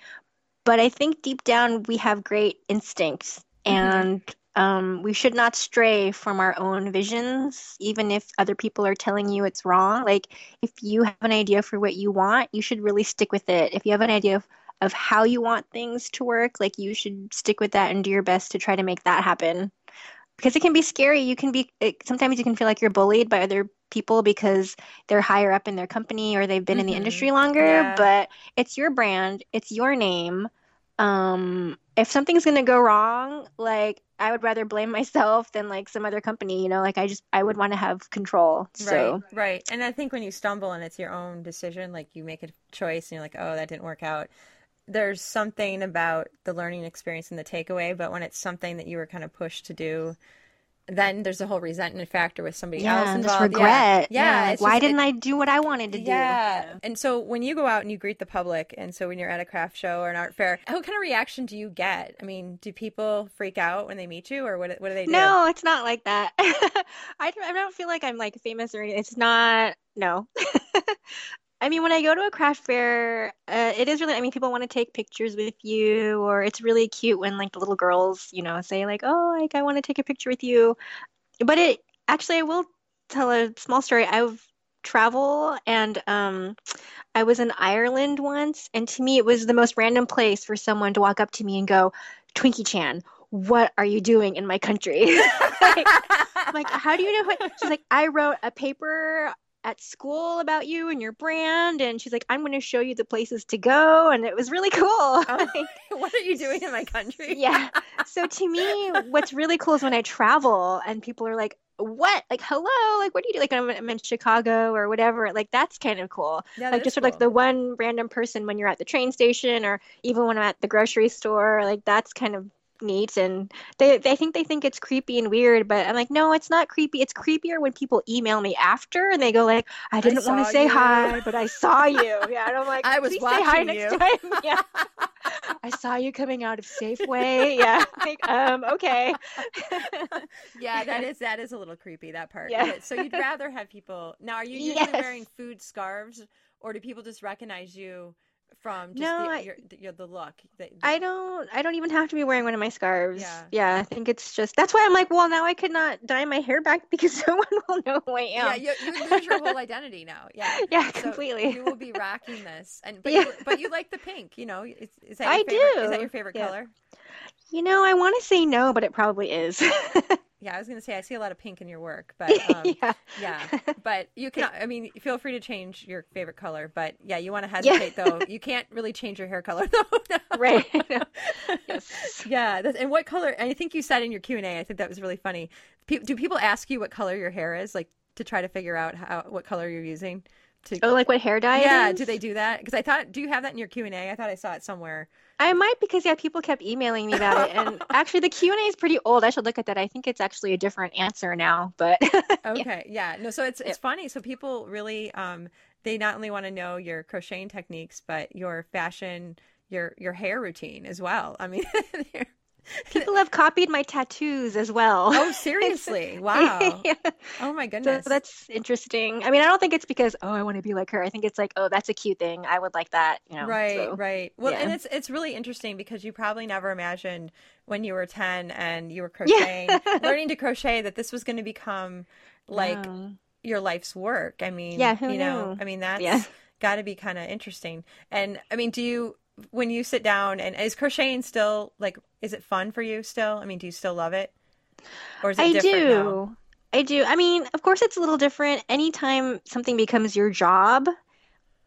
but I think deep down we have great instincts and um, we should not stray from our own visions, even if other people are telling you it's wrong. Like if you have an idea for what you want, you should really stick with it. If you have an idea of, of how you want things to work, like you should stick with that and do your best to try to make that happen because it can be scary. You can be it, sometimes you can feel like you're bullied by other people because they're higher up in their company or they've been in the
Mhm.
industry longer.
Yeah.
But it's your brand, it's your name. Um, if something's gonna go wrong, like I would rather blame myself than like some other company. You know, like I just I would want to have control. So
Right, right. And I think when you stumble and it's your own decision, like you make a choice and you're like, oh, that didn't work out. There's something about the learning experience and the takeaway, but when it's something that you were kind of pushed to do, then there's a whole resentment factor with somebody else
yeah, and
involved.
regret.
Yeah,
Yeah,
yeah.
like, why
just-
didn't I do what I wanted to do?
Yeah. And so when you go out and you greet the public, and so when you're at a craft show or an art fair, what kind of reaction do you get? I mean, do people freak out when they meet you, or what? What do they do?
No, it's not like that. I don't, I don't feel like I'm like famous or anything. It's not, no. I mean, when I go to a craft fair, uh, it is really, I mean, people want to take pictures with you, or it's really cute when like the little girls, you know, say like, oh, like I want to take a picture with you. But it actually, I will tell a small story. I've travel and um I was in Ireland once and to me it was the most random place for someone to walk up to me and go, Twinkie Chan, what are you doing in my country? Like, like, how do you know what? She's like, I wrote a paper at school about you and your brand. And she's like, I'm going to show you the places to go. And it was really cool.
Oh,
Like,
what are you doing in my country?
yeah. So to me, what's really cool is when I travel and people are like, what? Like, hello? Like, what do you do? Like, I'm, I'm in Chicago or whatever. Like, that's kind of cool.
Yeah,
like, just of like the one random person when you're at the train station or even when I'm at the grocery store. Like, that's kind of neat. And they, they think they think it's creepy and weird, but I'm like, no, it's not creepy. It's creepier when people email me after and they go like, I didn't want to say
you."
hi, but I saw you. Yeah, and I'm like,
I was
please say hi
watching
next
you."
time. Yeah. I saw you coming out of Safeway. Yeah. Like, um, okay.
yeah, that is that is a little creepy that part.
Yeah.
So you'd rather have people now? Are you usually
Yes.
wearing food scarves, or do people just recognize you from just
No,
the,
I-
your, the, your, the look? The, the-
I don't I don't even have to be wearing one of my scarves.
Yeah.
Yeah, I think it's just that's why I'm like, well, now I could not dye my hair back because no one will know who I
yeah,
am.
you, you lose your whole identity now. Yeah,
Yeah,
So
completely.
you will be rocking this, and but
Yeah.
you, but you like the pink. You know, is, is that your
I
favorite, Is that your favorite
Yeah.
color?
You know, I want to say no, but it probably is.
Yeah, I was gonna say I see a lot of pink in your work, but um,
yeah.
Yeah, but you can. I mean, feel free to change your favorite color. But yeah, you want to hesitate though. You can't really change your hair color though.
Right. yes.
Yeah, and what color? And I think you said in your Q and A. I think that was really funny. Do people ask you what color your hair is, like to try to figure out how what color you're using? To
Oh, like what hair dye?
yeah,
is?
do they do that? Because I thought, do you have that in your Q and A? I thought I saw it somewhere.
I might because yeah, people kept emailing me about it, and actually the Q and A is pretty old. I should look at that. I think it's actually a different answer now, but
Okay, yeah, no. So it's it's funny. So people really, um, they not only want to know your crocheting techniques, but your fashion, your your hair routine as well. I mean, they're-
people have copied my tattoos as well.
oh seriously, wow.
yeah.
Oh my
So
goodness.
that's interesting. I mean, I don't think it's because oh, I want to be like her. I think it's like oh, that's a cute thing. I would like that. You know.
Right,
so.
right. Well, and it's it's really interesting because you probably never imagined when you were 10 and you were crocheting, learning to crochet that this was going to become like your life's work. I mean,
Yeah, who
you know,
knew?
I mean that's
Yeah.
got to be kind of interesting. And I mean, do you when you sit down and is crocheting still like is it fun for you still? I mean, do you still love it? Or is it
I
different
do.
now?
I do. I mean, of course, it's a little different. Anytime something becomes your job,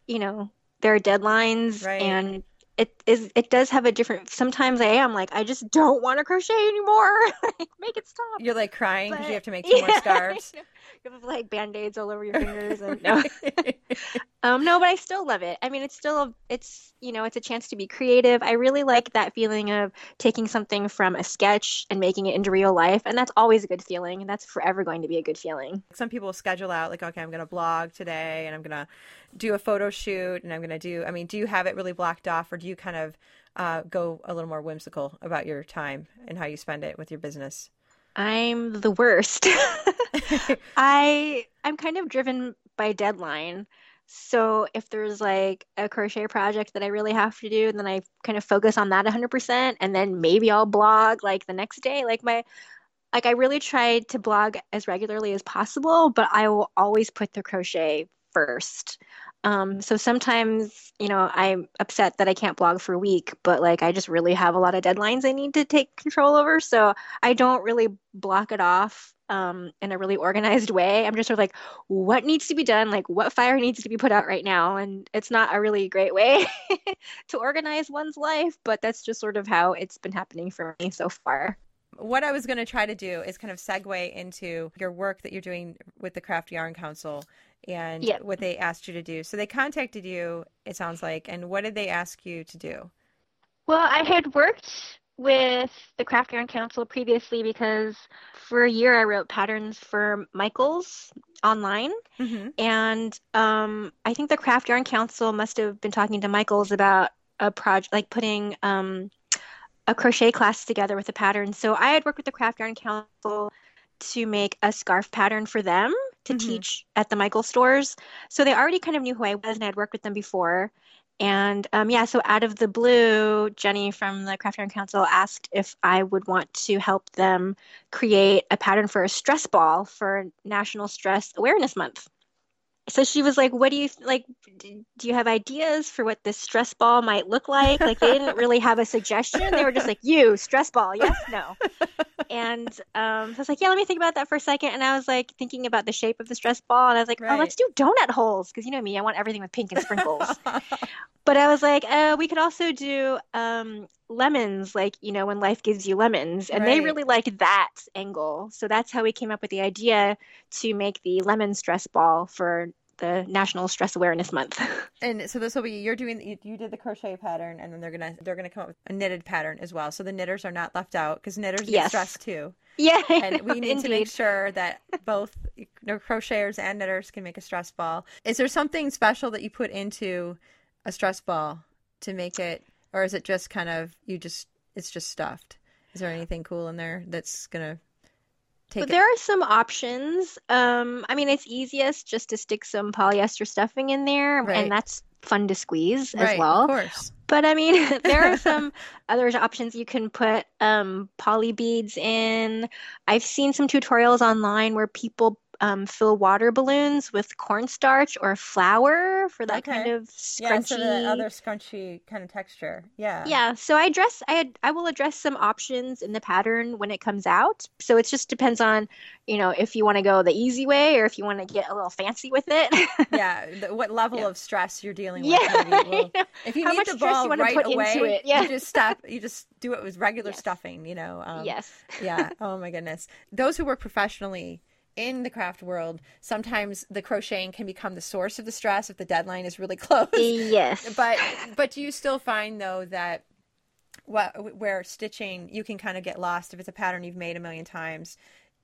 you know, there are deadlines,
Right.
and it is. It does have a different. Sometimes I am like, I just don't want to crochet anymore. Like, make it stop.
You're like crying because you have to make two more scarves.
I know. You have like band-aids all over your fingers and no. um no, but I still love it. I mean, it's still a, it's, you know, it's a chance to be creative. I really like that feeling of taking something from a sketch and making it into real life, and that's always a good feeling, and that's forever going to be a good feeling.
Some people schedule out like, okay, I'm going to blog today and I'm going to do a photo shoot and I'm going to do I mean, do you have it really blocked off or do you kind of uh, go a little more whimsical about your time and how you spend it with your business?
I'm the worst. I I'm kind of driven by deadline. So if there's like a crochet project that I really have to do, then I kind of focus on that 100% and then maybe I'll blog like the next day. Like my like I really try to blog as regularly as possible, but I will always put the crochet first. Um, so sometimes, you know, I'm upset that I can't blog for a week, but like I just really have a lot of deadlines I need to take control over. So I don't really block it off um, in a really organized way. I'm just sort of like, what needs to be done? Like, what fire needs to be put out right now? And it's not a really great way to organize one's life, but that's just sort of how it's been happening for me so far
what I was going to try to do is kind of segue into your work that you're doing with the Craft Yarn Council and yep. what they asked you to do. So they contacted you, it sounds like, and what did they ask you to do?
Well, I had worked with the Craft Yarn Council previously because for a year I wrote patterns for Michaels online. Mm-hmm. And um, I think the Craft Yarn Council must have been talking to Michaels about a project, like putting um, a crochet class together with a pattern. So I had worked with the Craft Yarn Council to make a scarf pattern for them to mm-hmm. teach at the Michael stores. So they already kind of knew who I was and I had worked with them before. And um, yeah, so out of the blue, Jenny from the Craft Yarn Council asked if I would want to help them create a pattern for a stress ball for National Stress Awareness Month so she was like what do you like do you have ideas for what this stress ball might look like? Like they didn't really have a suggestion. They were just like you stress ball yes no. And um, so i was like yeah let me think about that for a second. And i was like thinking about the shape of the stress ball and i was like right. oh let's do donut holes because you know me i want everything with pink and sprinkles. But i was like uh, we could also do um, lemons like you know when life gives you lemons and right. they really liked that angle. So that's how we came up with the idea to make the lemon stress ball for the national stress awareness month.
And so this will be you're doing you, you did the crochet pattern and then they're gonna they're gonna come up with a knitted pattern as well. So the knitters are not left out because knitters get stressed too.
Yeah.
And we need to make sure that both you know, crocheters and knitters can make a stress ball. Is there something special that you put into a stress ball to make it or is it just kind of you just it's just stuffed? Is there anything cool in there that's gonna take?
But there are some options. Um, I mean, it's easiest just to stick some polyester stuffing in there, right. and that's fun to squeeze
right,
as well.
Of course.
But I mean, there are some other options you can put um, poly beads in. I've seen some tutorials online where people um, fill water balloons with cornstarch or flour for that okay. kind of scrunchy. Yeah, so
the other scrunchy kind of texture. Yeah.
Yeah. So I address I I will address some options in the pattern when it comes out. So it just depends on, you know, if you want to go the easy way or if you want to get a little fancy with it.
yeah. The, what level yeah. of stress you're dealing with? Yeah. Well, if you How need the ball right away, yeah. you just stop. You just do it with regular yes. stuffing. You know.
Um, yes.
yeah. Oh my goodness. Those who work professionally in the craft world, sometimes the crocheting can become the source of the stress if the deadline is really close.
Yes.
but but do you still find though that what where stitching you can kind of get lost if it's a pattern you've made a million times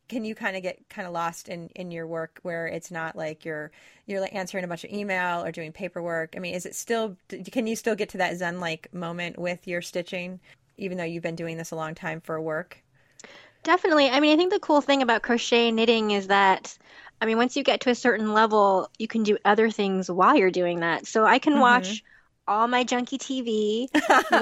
can you kind of get kind of lost in in your work where it's not like you're you're like answering a bunch of email or doing paperwork i mean is it still can you still get to that zen like moment with your stitching even though you've been doing this a long time for work
Definitely. I mean, I think the cool thing about crochet knitting is that, I mean, once you get to a certain level, you can do other things while you're doing that. So I can mm-hmm. watch all my junky TV,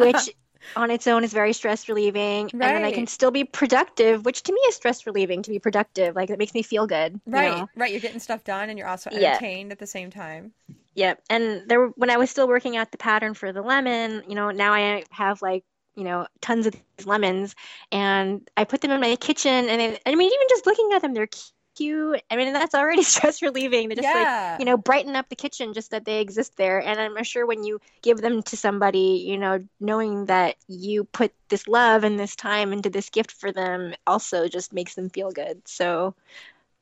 which on its own is very stress relieving. Right. And then I can still be productive, which to me is stress relieving to be productive. Like it makes me feel good.
Right.
know?
Right. You're getting stuff done and you're also entertained yeah. at the same time.
Yep. And there when I was still working out the pattern for the lemon, you know, now I have like you know tons of these lemons and i put them in my kitchen and it, i mean even just looking at them they're cute i mean that's already stress relieving they just yeah. like you know brighten up the kitchen just that they exist there and i'm sure when you give them to somebody you know knowing that you put this love and this time into this gift for them also just makes them feel good so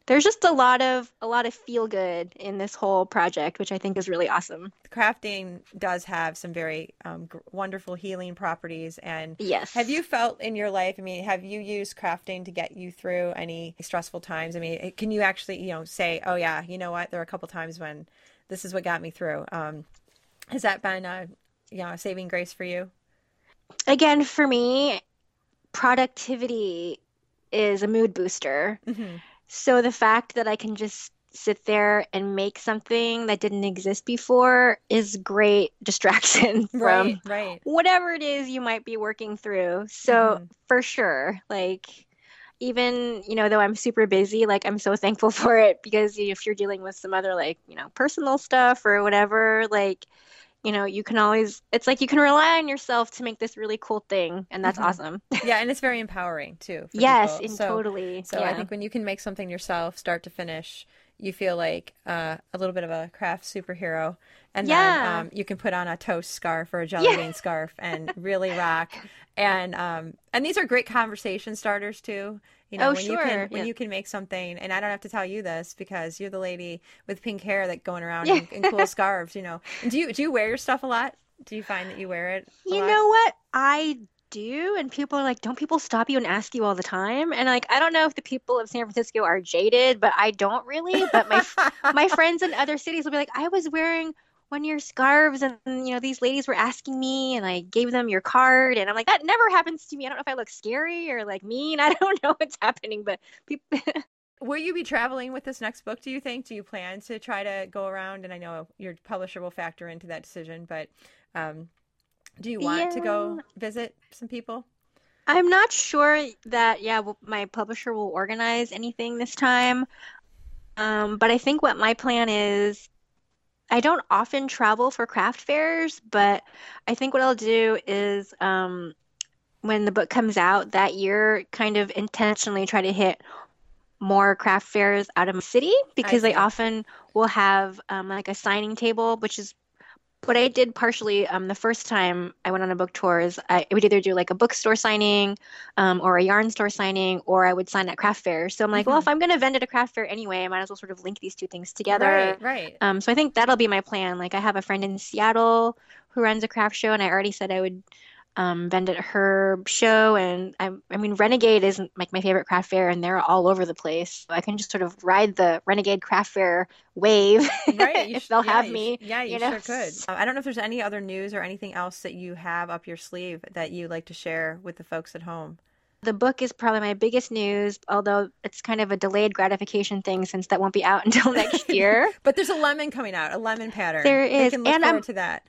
there's just a lot of a lot of feel good in this whole project, which I think is really awesome.
Crafting does have some very um, wonderful healing properties. And
Yes.
have you felt in your life? I mean, have you used crafting to get you through any stressful times? I mean, can you actually, you know, say, "Oh yeah, you know what? There are a couple times when this is what got me through." Um, has that been a, you know, a saving grace for you?
Again, for me, productivity is a mood booster.
hmm
So the fact that I can just sit there and make something that didn't exist before is great distraction from
Right, right.
whatever it is you might be working through. So
Mhm.
for sure, like even, you know, though I'm super busy, like I'm so thankful for it because if you're dealing with some other like, you know, personal stuff or whatever, like, you know, you can always it's like you can rely on yourself to make this really cool thing and that's
Mhm.
awesome.
Yeah, and it's very empowering too.
Yes,
So-
totally.
So I think when you can make something yourself, start to finish, you feel like uh, a little bit of a craft superhero, and
Yeah.
then um, you can put on a toast scarf or a jelly
Yeah.
bean scarf and really rock. And um, and these are great conversation starters too. You know,
Oh,
when you can when
yeah.
you can make something, and I don't have to tell you this because you're the lady with pink hair that going around in, in cool scarves. You know, do you do you wear your stuff a lot? Do you find that you wear it?
You
lot?
know what? I do, and people are like, don't people stop you and ask you all the time? And like, I don't know if the people of San Francisco are jaded, but I don't really. But my my friends in other cities will be like, I was wearing one of your scarves, and you know, these ladies were asking me, and I gave them your card, and I'm like, that never happens to me. I don't know if I look scary or like mean. I don't know what's happening, but people.
Will you be traveling with this next book, do you think? Do you plan to try to go around? And I know your publisher will factor into that decision, but um, do you want to go visit some people?
I'm not sure that, yeah, my publisher will organize anything this time. Um, but I think what my plan is, I don't often travel for craft fairs, but I think what I'll do is um, when the book comes out that year, kind of intentionally try to hit more craft fairs out of my city because they often will have um, like a signing table, which is what I did partially um, the first time I went on a book tour is I would either do like a bookstore signing um, or a yarn store signing, or I would sign at craft fairs. So I'm like, well,
Mhm.
if I'm going to vend at a craft fair anyway, I might as well sort of link these two things together.
Right, right.
Um, so I think that'll be my plan. Like I have a friend in Seattle who runs a craft show, and I already said I would um, vend at her show. And I, I mean, Renegade isn't like my favorite craft fair, and they're all over the place. So I can just sort of ride the Renegade craft fair wave
Right, you
if they'll
yeah,
have
you
me.
yeah, you,
you know?
sure could. Uh, I don't know if there's any other news or anything else that you have up your sleeve that you like to share with the folks at home.
The book is probably my biggest news, although it's kind of a delayed gratification thing since that won't be out until next year.
But there's a lemon coming out, a lemon pattern.
There
look
and
forward
I'm-
to that.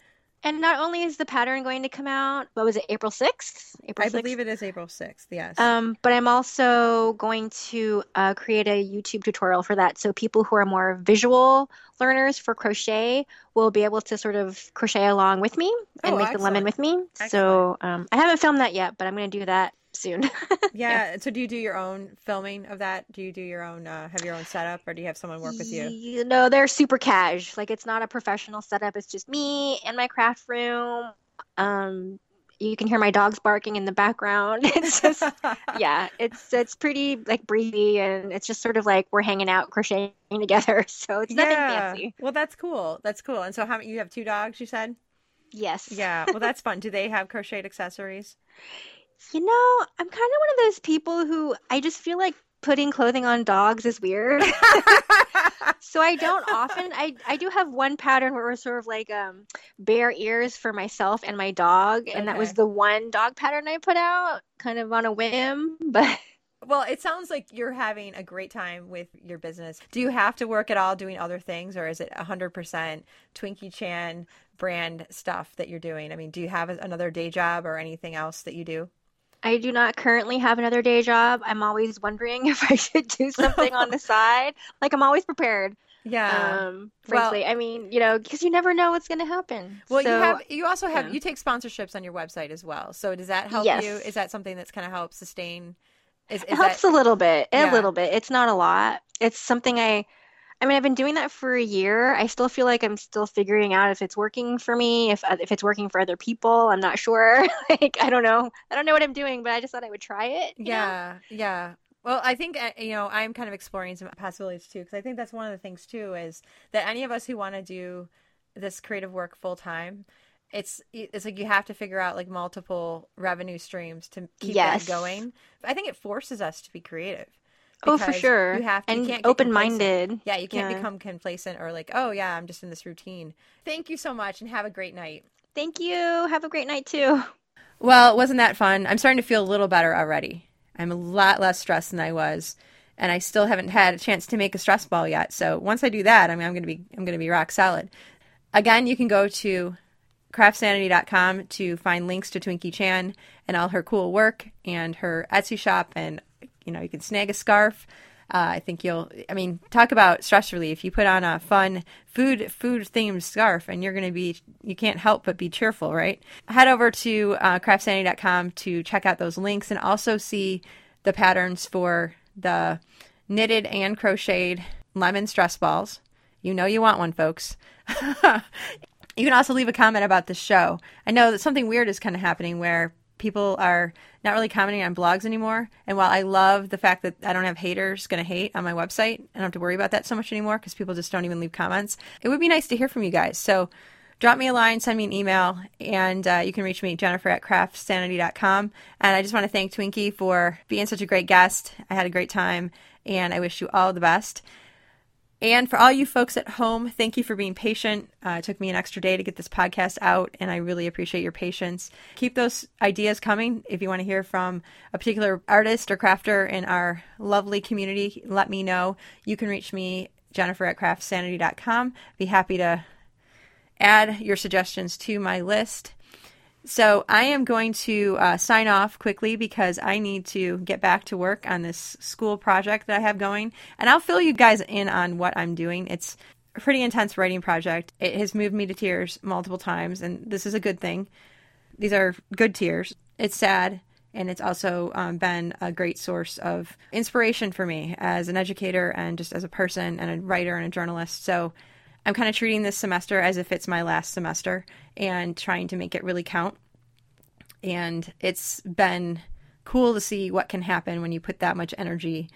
And not only is the pattern going to come out, what was it, April 6th? April
I
6th?
believe it is April 6th, yes.
Um, but I'm also going to uh, create a YouTube tutorial for that. So people who are more visual learners for crochet will be able to sort of crochet along with me and
Oh,
make the lemon with me. So um, I haven't filmed that yet, but I'm going to do that soon.
yeah. So do you do your own filming of that? Do you do your own, uh, have your own setup or do you have someone work with you?
You know, they're super cash. Like it's not a professional setup. It's just me and my craft room. Um, you can hear my dogs barking in the background. It's just yeah, it's it's pretty like breezy and it's just sort of like we're hanging out crocheting together. So it's nothing
Yeah.
fancy.
Well, that's cool. That's cool. And so how you have two dogs, you said?
Yes.
Yeah. Well, that's fun. Do they have crocheted accessories?
You know, I'm kind of one of those people who I just feel like putting clothing on dogs is weird. So I don't often. I I do have one pattern where we're sort of like um bear ears for myself and my dog, and that was the one dog pattern I put out, kind of on a whim. But
Well, it sounds like you're having a great time with your business. Do you have to work at all doing other things, or is it 100% Twinkie Chan brand stuff that you're doing? I mean, do you have another day job or anything else that you do?
I do not currently have another day job. I'm always wondering if I should do something on the side. Like I'm always prepared.
Yeah.
Um, frankly, I mean, you know, because you never know what's going to happen.
well, you have you also have
yeah.
you take sponsorships on your website as well. So does that help
Yes.
you? Is that something that's kind of help sustain? Is,
It
is
helps
that
a little bit,
Yeah.
a little bit. It's not a lot. It's something I, I mean, I've been doing that for a year. I still feel like I'm still figuring out if it's working for me, if uh, if it's working for other people. I'm not sure. Like, I don't know. I don't know what I'm doing, but I just thought I would try it. you know?
Yeah, yeah. Well, I think uh, you know I'm kind of exploring some possibilities too because I think that's one of the things too is that any of us who want to do this creative work full time, it's it's like you have to figure out like multiple revenue streams to keep
Yes.
that going. I think it forces us to be creative.
Oh, for sure.
You have to, and you
And
can't
open-minded.
Yeah, you can't
Yeah.
become complacent or like, oh yeah, I'm just in this routine. Thank you so much and have a great night.
Thank you. Have a great night too.
Well, wasn't that fun? I'm starting to feel a little better already. I'm a lot less stressed than I was, and I still haven't had a chance to make a stress ball yet. So once I do that, I mean, I'm going to be I'm going to be rock solid. Again, you can go to craftsanity.com to find links to Twinkie Chan and all her cool work and her Etsy shop, and you know you can snag a scarf. Uh, I think you'll. I mean, talk about stress relief. You put on a fun food food themed scarf, and you're going to be. You can't help but be cheerful, right? Head over to uh, craftsanity.com to check out those links and also see the patterns for the knitted and crocheted lemon stress balls. You know you want one, folks. You can also leave a comment about the show. I know that something weird is kind of happening where people are not really commenting on blogs anymore. And while I love the fact that I don't have haters going to hate on my website, I don't have to worry about that so much anymore because people just don't even leave comments. It would be nice to hear from you guys. So drop me a line, send me an email, and uh, you can reach me, Jennifer at craftsanity.com. And I just want to thank Twinkie for being such a great guest. I had a great time, and I wish you all the best. And for all you folks at home, thank you for being patient. Uh, it took me an extra day to get this podcast out, and I really appreciate your patience. Keep those ideas coming. If you want to hear from a particular artist or crafter in our lovely community, let me know. You can reach me, Jennifer at craftsanity.com. Be happy to add your suggestions to my list. So I am going to uh, sign off quickly because I need to get back to work on this school project that I have going, and I'll fill you guys in on what I'm doing. It's a pretty intense writing project. It has moved me to tears multiple times, and this is a good thing. These are good tears. It's sad, and it's also um, been a great source of inspiration for me as an educator and just as a person and a writer and a journalist. So I'm kind of treating this semester as if it's my last semester and trying to make it really count. And it's been cool to see what can happen when you put that much energy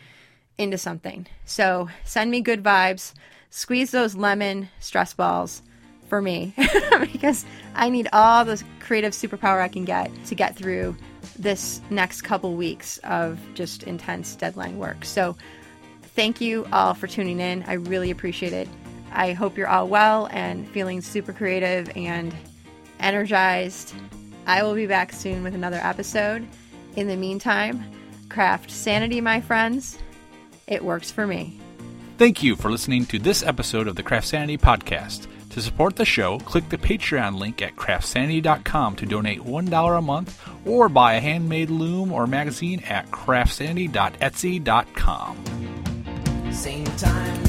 into something. So send me good vibes, squeeze those lemon stress balls for me because I need all the creative superpower I can get to get through this next couple weeks of just intense deadline work. So thank you all for tuning in. I really appreciate it. I hope you're all well and feeling super creative and energized. I will be back soon with another episode. In the meantime, craft sanity, my friends. It works for me.
Thank you for listening to this episode of the CraftSanity Podcast. To support the show, click the Patreon link at craftsanity.com to donate $1 a month or buy a handmade loom or magazine at craftsanity.etsy.com.
Same time